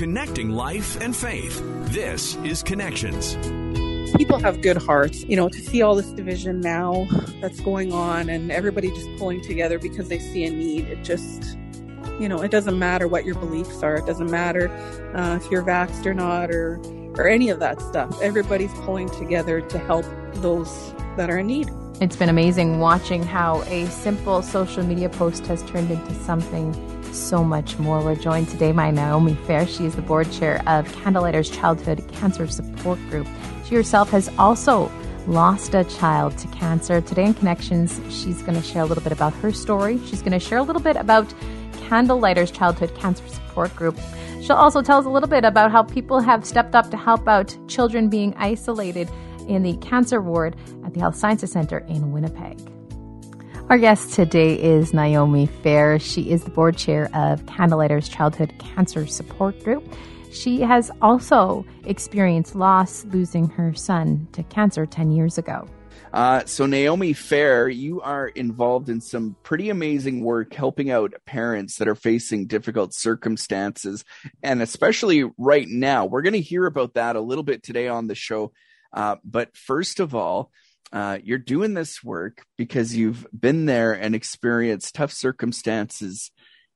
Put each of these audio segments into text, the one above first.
Connecting life and faith. This is Connections. People have good hearts. You know, to see all this division now that's going on and everybody just pulling together because they see a need, it just, you know, it doesn't matter what your beliefs are. It doesn't matter uh, if you're vaxxed or not or, or any of that stuff. Everybody's pulling together to help those that are in need. It's been amazing watching how a simple social media post has turned into something so much more. We're joined today by Naomi Fair. She is the board chair of Candlelighters Childhood Cancer Support Group. She herself has also lost a child to cancer. Today in Connections, she's going to share a little bit about her story. She's going to share a little bit about Candlelighters Childhood Cancer Support Group. She'll also tell us a little bit about how people have stepped up to help out children being isolated in the cancer ward at the Health Sciences Center in Winnipeg. Our guest today is Naomi Fair. She is the board chair of Candlelighters Childhood Cancer Support Group. She has also experienced loss, losing her son to cancer 10 years ago. Uh, so, Naomi Fair, you are involved in some pretty amazing work helping out parents that are facing difficult circumstances. And especially right now, we're going to hear about that a little bit today on the show. Uh, but first of all, uh, you're doing this work because you've been there and experienced tough circumstances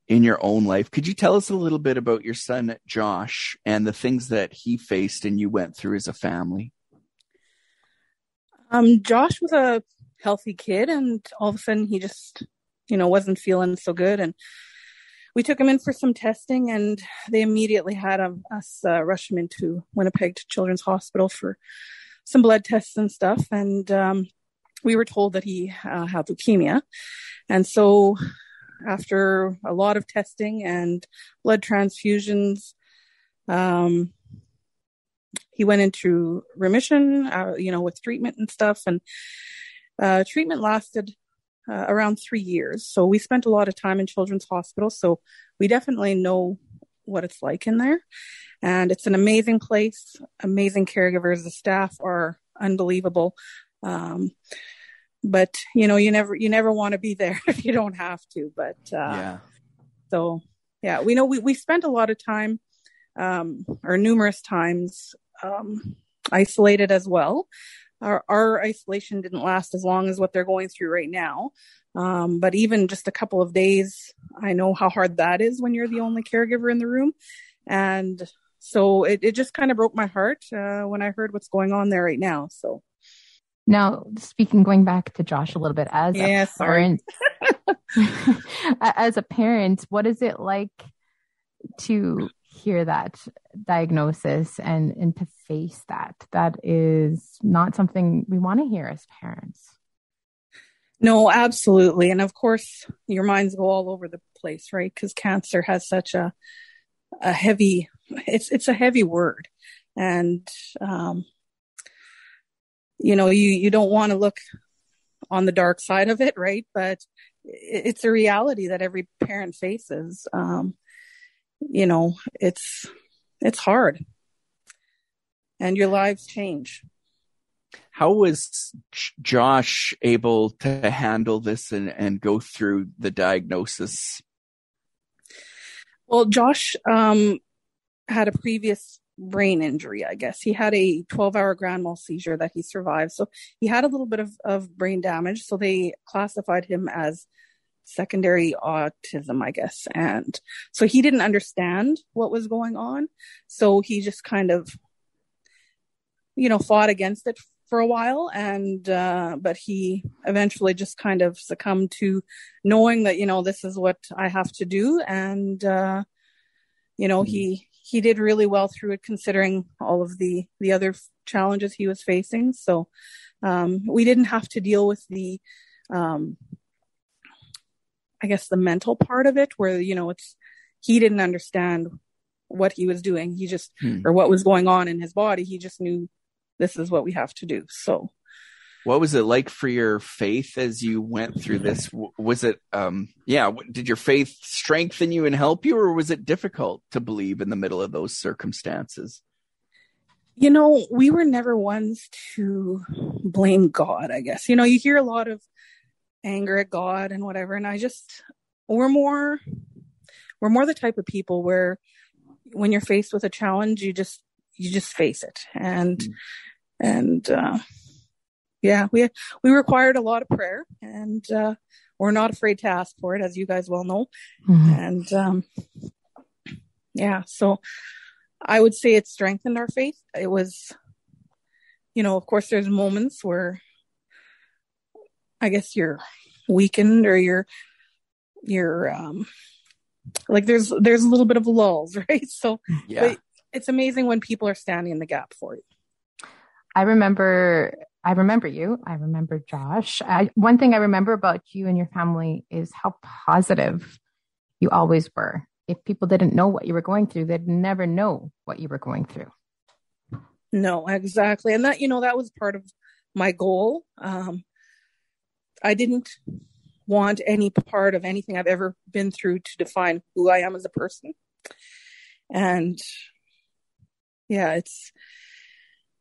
in your own life. Could you tell us a little bit about your son, Josh, and the things that he faced and you went through as a family? Um, Josh was a healthy kid, and all of a sudden he just, you know, wasn't feeling so good. And we took him in for some testing, and they immediately had um, us uh, rush him into Winnipeg Children's Hospital for some blood tests and stuff. And um, we were told that he uh, had leukemia. And so after a lot of testing and blood transfusions, um, he went into remission, uh, you know, with treatment and stuff. And uh, treatment lasted uh, around three years. So we spent a lot of time in Children's Hospital. So we definitely know what it's like in there. And it's an amazing place, amazing caregivers. The staff are unbelievable. Um, but you know, you never, you never want to be there if you don't have to, but, uh, yeah. so yeah, we know we, we spent a lot of time, um, or numerous times, um, isolated as well. Our, our isolation didn't last as long as what they're going through right now. Um, but even just a couple of days, I know how hard that is when you're the only caregiver in the room. And so it, it just kind of broke my heart uh, when I heard what's going on there right now. So now speaking, going back to Josh a little bit as yeah, a parent, as a parent, what is it like to hear that diagnosis and and to face that? That is not something we want to hear as parents. No, absolutely. And of course, your minds go all over the place, right? Because cancer has such a a heavy it's it's a heavy word. And um you know, you you don't want to look on the dark side of it, right? But it's a reality that every parent faces. Um you know, it's it's hard. And your lives change how was Josh able to handle this and, and go through the diagnosis? Well, Josh um, had a previous brain injury, I guess. He had a 12 hour grand mal seizure that he survived. So he had a little bit of, of brain damage. So they classified him as secondary autism, I guess. And so he didn't understand what was going on. So he just kind of, you know, fought against it for a while and uh, but he eventually just kind of succumbed to knowing that you know this is what i have to do and uh, you know he he did really well through it considering all of the the other challenges he was facing so um, we didn't have to deal with the um, i guess the mental part of it where you know it's he didn't understand what he was doing he just hmm. or what was going on in his body he just knew this is what we have to do. So, what was it like for your faith as you went through this? Was it, um, yeah, did your faith strengthen you and help you, or was it difficult to believe in the middle of those circumstances? You know, we were never ones to blame God, I guess. You know, you hear a lot of anger at God and whatever, and I just, we're more, we're more the type of people where when you're faced with a challenge, you just you just face it, and mm. and uh, yeah, we we required a lot of prayer, and uh, we're not afraid to ask for it, as you guys well know, mm-hmm. and um, yeah, so I would say it strengthened our faith. It was, you know, of course, there's moments where I guess you're weakened or you're you're um like there's there's a little bit of lulls, right? So yeah. it's amazing when people are standing in the gap for you. I remember I remember you. I remember Josh. I, one thing I remember about you and your family is how positive you always were. If people didn't know what you were going through, they'd never know what you were going through. No, exactly. And that, you know, that was part of my goal. Um, I didn't want any part of anything I've ever been through to define who I am as a person. And yeah, it's,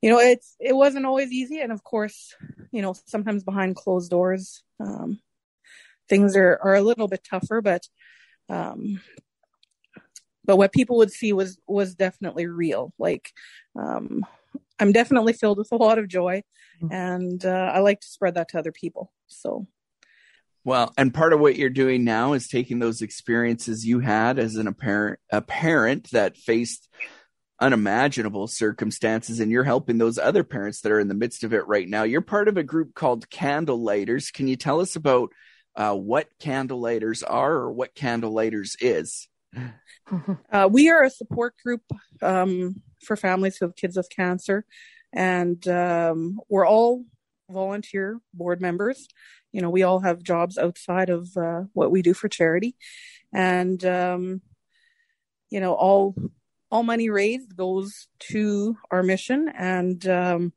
you know, it's, it wasn't always easy. And of course, you know, sometimes behind closed doors, um, things are, are a little bit tougher, but, um, but what people would see was, was definitely real. Like, um, I'm definitely filled with a lot of joy mm-hmm. and, uh, I like to spread that to other people. So, well, and part of what you're doing now is taking those experiences you had as an apparent a parent that faced unimaginable circumstances and you're helping those other parents that are in the midst of it right now. You're part of a group called Candlelighters. Can you tell us about uh, what Candlelighters are or what Candlelighters is? Uh, we are a support group um, for families who have kids with cancer, and um, we're all volunteer board members. You know, we all have jobs outside of uh, what we do for charity, and um, you know, all all money raised goes to our mission, and um,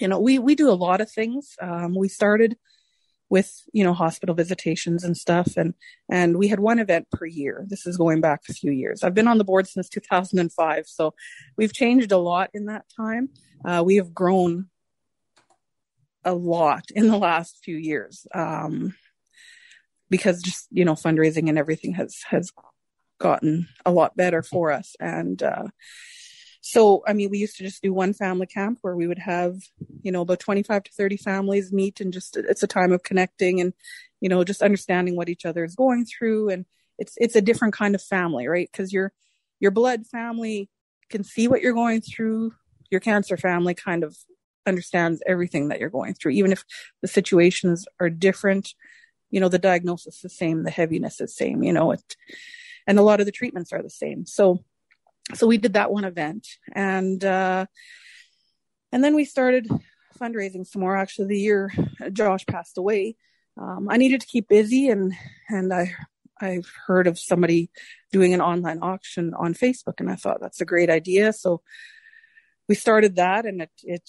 you know, we we do a lot of things. Um, we started with you know hospital visitations and stuff. And and we had one event per year. This is going back a few years. I've been on the board since 2005 so we've changed a lot in that time. Uh, we have grown a lot in the last few years um, because just you know fundraising and everything has has gotten a lot better for us. And uh, so i mean we used to just do one family camp where we would have you know about 25 to 30 families meet and just it's a time of connecting and you know just understanding what each other is going through and it's it's a different kind of family right because your your blood family can see what you're going through your cancer family kind of understands everything that you're going through, even if the situations are different. You know, the diagnosis is the same, the heaviness is same, you know, it, and a lot of the treatments are the same. So, so we did that one event and, uh, and then we started fundraising some more. Actually, the year Josh passed away, um, I needed to keep busy and, and I, I've heard of somebody doing an online auction on Facebook and I thought that's a great idea. So we started that and it, it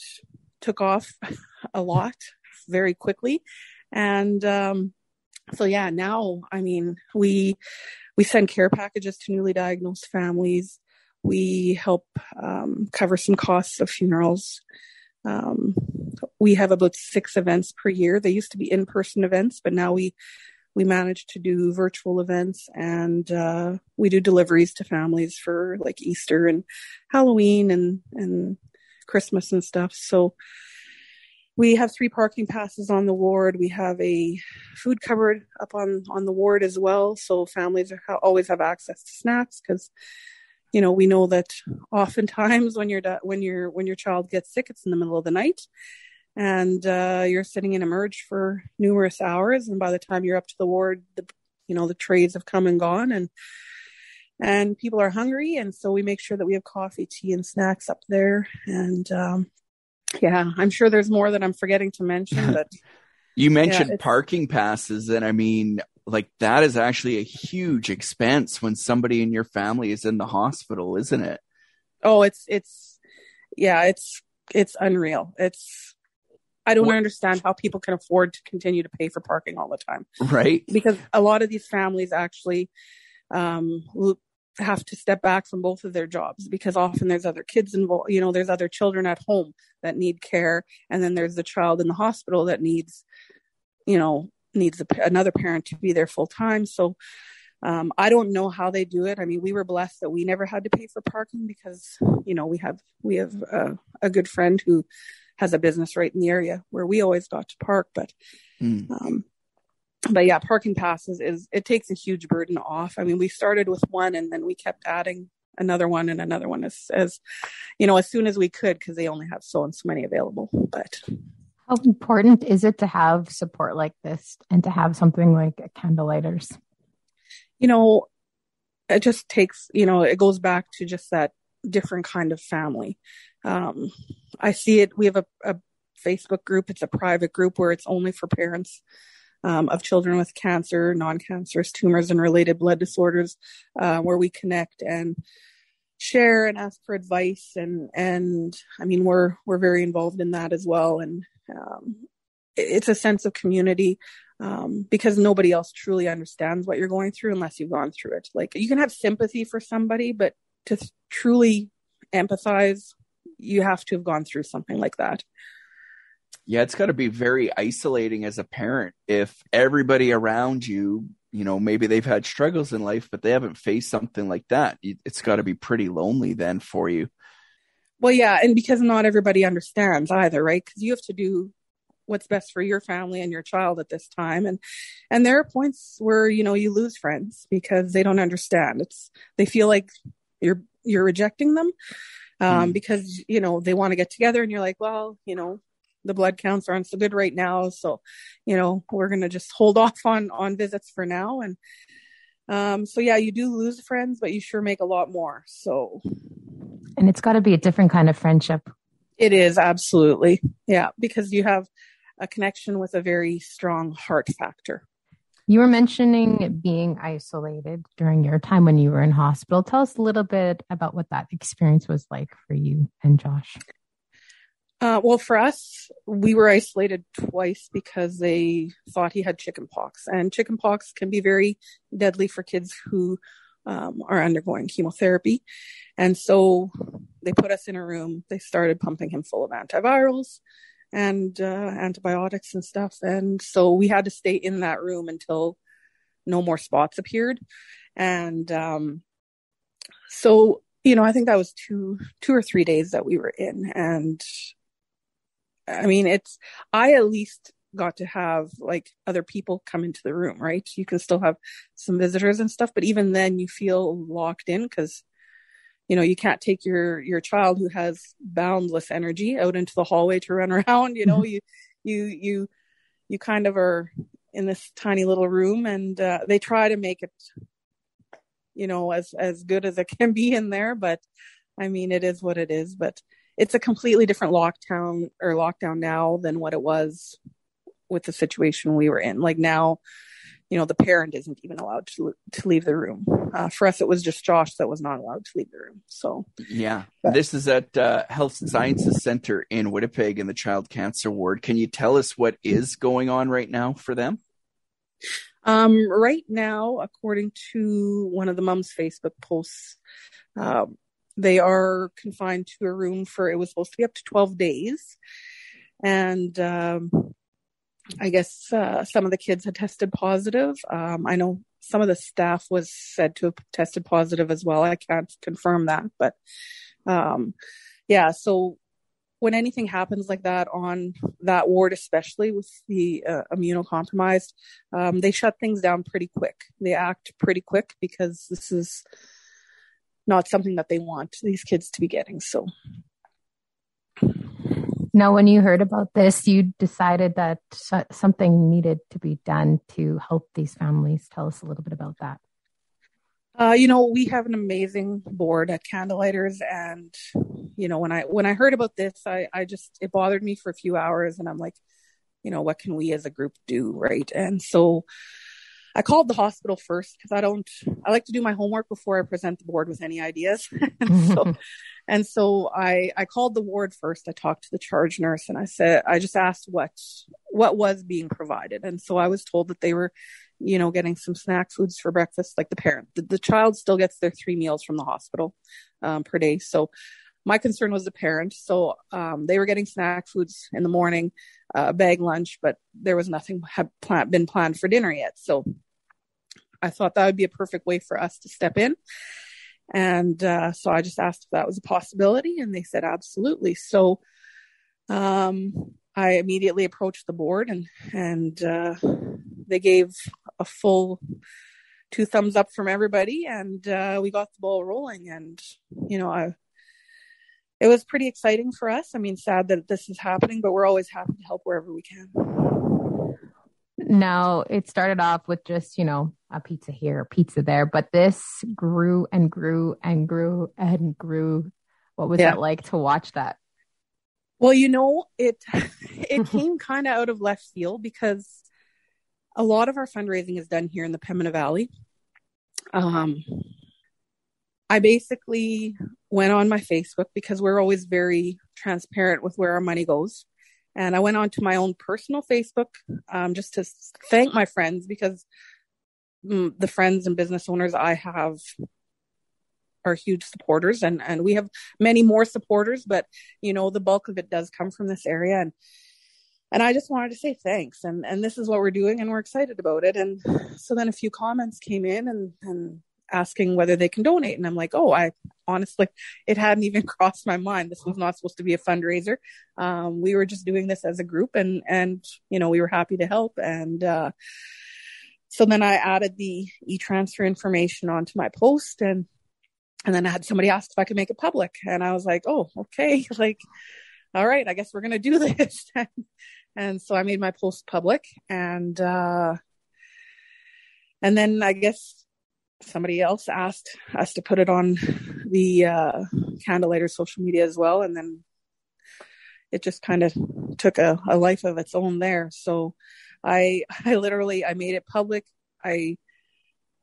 took off a lot very quickly. And um, so yeah, now I mean we we send care packages to newly diagnosed families. We help um, cover some costs of funerals. Um, we have about six events per year. They used to be in-person events, but now we we manage to do virtual events and uh, we do deliveries to families for like Easter and Halloween and and Christmas and stuff. So we have three parking passes on the ward. We have a food cupboard up on on the ward as well, so families are, always have access to snacks because you know we know that oftentimes when your when your when your child gets sick, it's in the middle of the night, and uh, you're sitting in emerge for numerous hours, and by the time you're up to the ward, the you know the trays have come and gone, and and people are hungry. And so we make sure that we have coffee tea and snacks up there. And um, yeah i'm sure there's more that i'm forgetting to mention but you mentioned yeah, parking passes and i mean like that is actually a huge expense when somebody in your family is in the hospital isn't it oh it's it's yeah it's it's unreal it's I don't what? understand how people can afford to continue to pay for parking all the time. Right. Because a lot of these families actually um, have to step back from both of their jobs because often there's other kids involved you know there's other children at home that need care and then there's the child in the hospital that needs you know needs a, another parent to be there full time so Um, I don't know how they do it. I mean, we were blessed that we never had to pay for parking because, you know, we have we have a, a good friend who has a business right in the area where we always got to park. But, mm. um, but yeah, parking passes is it takes a huge burden off. I mean, we started with one and then we kept adding another one and another one as, as you know, as soon as we could because they only have so and so many available. But how important is it to have support like this and to have something like Candlelighters? You know, it just takes, you know, it goes back to just that different kind of family. Um, I see it. We have a, a, Facebook group. It's a private group where it's only for parents um, of children with cancer, non-cancerous tumors, and related blood disorders, uh, where we connect and share and ask for advice. And and I mean, we're we're very involved in that as well. And um, it's a sense of community um, because nobody else truly understands what you're going through unless you've gone through it. Like you can have sympathy for somebody, but to th- truly empathize, you have to have gone through something like that. Yeah, it's got to be very isolating as a parent if everybody around you, you know, maybe they've had struggles in life, but they haven't faced something like that. It's got to be pretty lonely then for you. Well, yeah, and because not everybody understands either, right? Because you have to do what's best for your family and your child at this time, and and there are points where you know you lose friends because they don't understand. It's they feel like you're you're rejecting them um, mm. because you know they want to get together, and you're like, well, you know, the blood counts aren't so good right now, so you know we're gonna just hold off on on visits for now, and um, so yeah, you do lose friends, but you sure make a lot more. So and it's got to be a different kind of friendship. It is absolutely. Yeah, because you have a connection with a very strong heart factor. You were mentioning being isolated during your time when you were in hospital. Tell us a little bit about what that experience was like for you and Josh. Uh, well, for us, we were isolated twice because they thought he had chickenpox, and chickenpox can be very deadly for kids who um, are undergoing chemotherapy. And so they put us in a room. They started pumping him full of antivirals and uh, antibiotics and stuff. And so we had to stay in that room until no more spots appeared. And um, so, you know, I think that was two, two or three days that we were in. And I mean, it's, I at least got to have like other people come into the room, right? You can still have some visitors and stuff, but even then you feel locked in because you know you can't take your your child who has boundless energy out into the hallway to run around you know mm-hmm. you you you you kind of are in this tiny little room and uh, they try to make it you know as as good as it can be in there but i mean it is what it is but it's a completely different lockdown or lockdown now than what it was with the situation we were in. Like now, you know, the parent isn't even allowed to to leave the room. Uh, for us, it was just Josh that was not allowed to leave the room. So yeah, but, this is at uh, Health Sciences Center in Winnipeg in the Child Cancer Ward. Can you tell us what is going on right now for them? Um, right now, according to one of the mom's Facebook posts, um, they are confined to a room for it was supposed to be up to 12 days and um, I guess uh, some of the kids had tested positive. Um, I know some of the staff was said to have tested positive as well. I can't confirm that, but um, yeah. So when anything happens like that on that ward, especially with the uh, immunocompromised, um, they shut things down pretty quick. They act pretty quick because this is not something that they want these kids to be getting. So now, when you heard about this, you decided that something needed to be done to help these families. Tell us a little bit about that. Uh, you know, we have an amazing board at Candlelighters, and you know, when I when I heard about this, I I just it bothered me for a few hours, and I'm like, you know, what can we as a group do, right? And so I called the hospital first because I don't, I like to do my homework before I present the board with any ideas. so, and so I, I called the ward first. I talked to the charge nurse and I said, I just asked what, what was being provided. And so I was told that they were, you know, getting some snack foods for breakfast, like the parent. The, the child still gets their three meals from the hospital um, per day. So my concern was the parent. So um, they were getting snack foods in the morning, uh, bag lunch, but there was nothing had plan- been planned for dinner yet. So I thought that would be a perfect way for us to step in. And uh, so I just asked if that was a possibility, and they said absolutely. So um, I immediately approached the board, and and uh, they gave a full two thumbs up from everybody, and uh, we got the ball rolling. And you know, I it was pretty exciting for us. I mean, sad that this is happening, but we're always happy to help wherever we can. Now, it started off with just, you know, a pizza here, a pizza there, but this grew and grew and grew and grew. What was yeah. it like to watch that? Well, you know, it it came kind of out of left field because a lot of our fundraising is done here in the Pembina Valley. Um, I basically went on my Facebook because we're always very transparent with where our money goes. And I went on to my own personal Facebook um, just to thank my friends because mm, the friends and business owners I have are huge supporters and, and we have many more supporters, but you know, the bulk of it does come from this area. And, and I just wanted to say thanks. And, and this is what we're doing and we're excited about it. And so then a few comments came in and, and asking whether they can donate. And I'm like, oh, I honestly, it hadn't even crossed my mind. This was not supposed to be a fundraiser. Um, we were just doing this as a group and, and, you know, we were happy to help. And, uh, so then I added the e-transfer information onto my post and, and then I had somebody ask if I could make it public. And I was like, oh, okay. Like, all right, I guess we're going to do this. and so I made my post public and, uh, and then I guess somebody else asked us to put it on the uh, social media as well, and then it just kind of took a, a life of its own there. So I I literally I made it public. I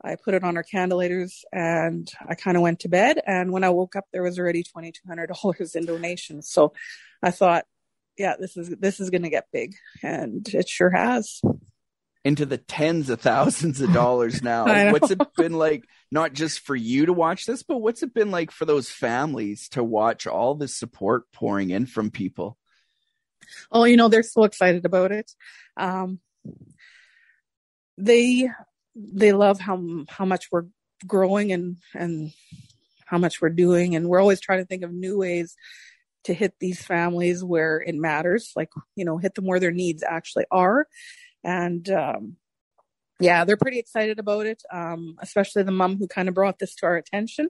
I put it on our Candlelighters and I kind of went to bed. And when I woke up, there was already twenty two hundred dollars in donations. So I thought, yeah, this is this is going to get big, and it sure has into the tens of thousands of dollars now. what's it been like, not just for you to watch this, but what's it been like for those families to watch all this support pouring in from people? Oh, you know, they're so excited about it. Um, they, they love how, how much we're growing and, and how much we're doing. And we're always trying to think of new ways to hit these families where it matters, like, you know, hit them where their needs actually are and um, yeah, they're pretty excited about it. Um, especially the mom who kind of brought this to our attention.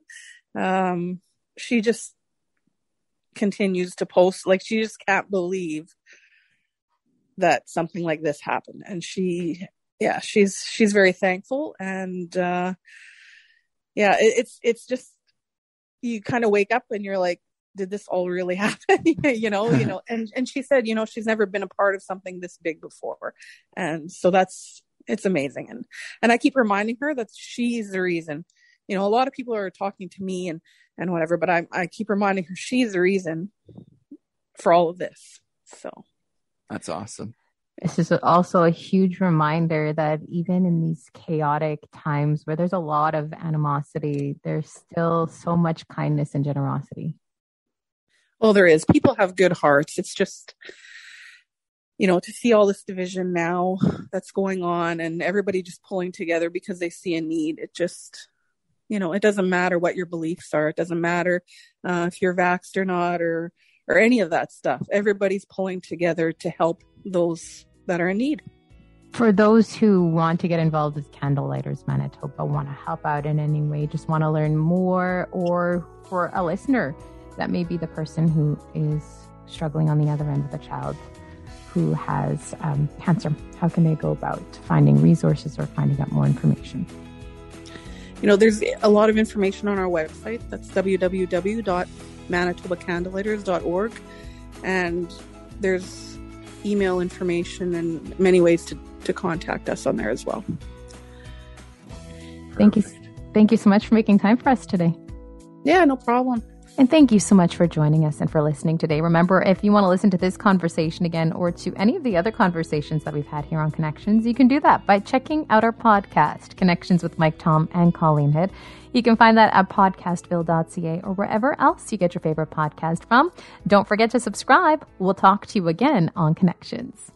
Um, she just continues to post like she just can't believe that something like this happened, and she, yeah, she's she's very thankful, and uh, yeah, it, it's it's just you kind of wake up and you're like, did this all really happen? You know you know and and she said you know she's never been a part of something this big before. And so that's it's amazing. And and i keep reminding her that she's the reason. You know a lot of people are talking to me and and whatever but i i keep reminding her she's the reason for all of this. So. That's awesome. This is also a huge reminder that even in these chaotic times where there's a lot of animosity, there's still so much kindness and generosity. Well, there is. People have good hearts. It's just, you know, to see all this division now that's going on and everybody just pulling together because they see a need. It just, you know, it doesn't matter what your beliefs are. It doesn't matter uh, if you're vaxxed or not or or any of that stuff. Everybody's pulling together to help those that are in need. For those who want to get involved with Candlelighters Manitoba, want to help out in any way, just want to learn more, or for a listener that may be the person who is struggling on the other end with a child who has um, cancer. How can they go about finding resources or finding out more information? You know, there's a lot of information on our website. That's www.manitobacandlelighters.org. And there's email information and many ways to, to contact us on there as well. Thank you. Thank you so much for making time for us today. Yeah, no problem. And thank you so much for joining us and for listening today. Remember, if you want to listen to this conversation again or to any of the other conversations that we've had here on Connections, you can do that by checking out our podcast, Connections with Mike Tom and Colleen Hood. You can find that at podcastville.ca or wherever else you get your favorite podcast from. Don't forget to subscribe. We'll talk to you again on Connections.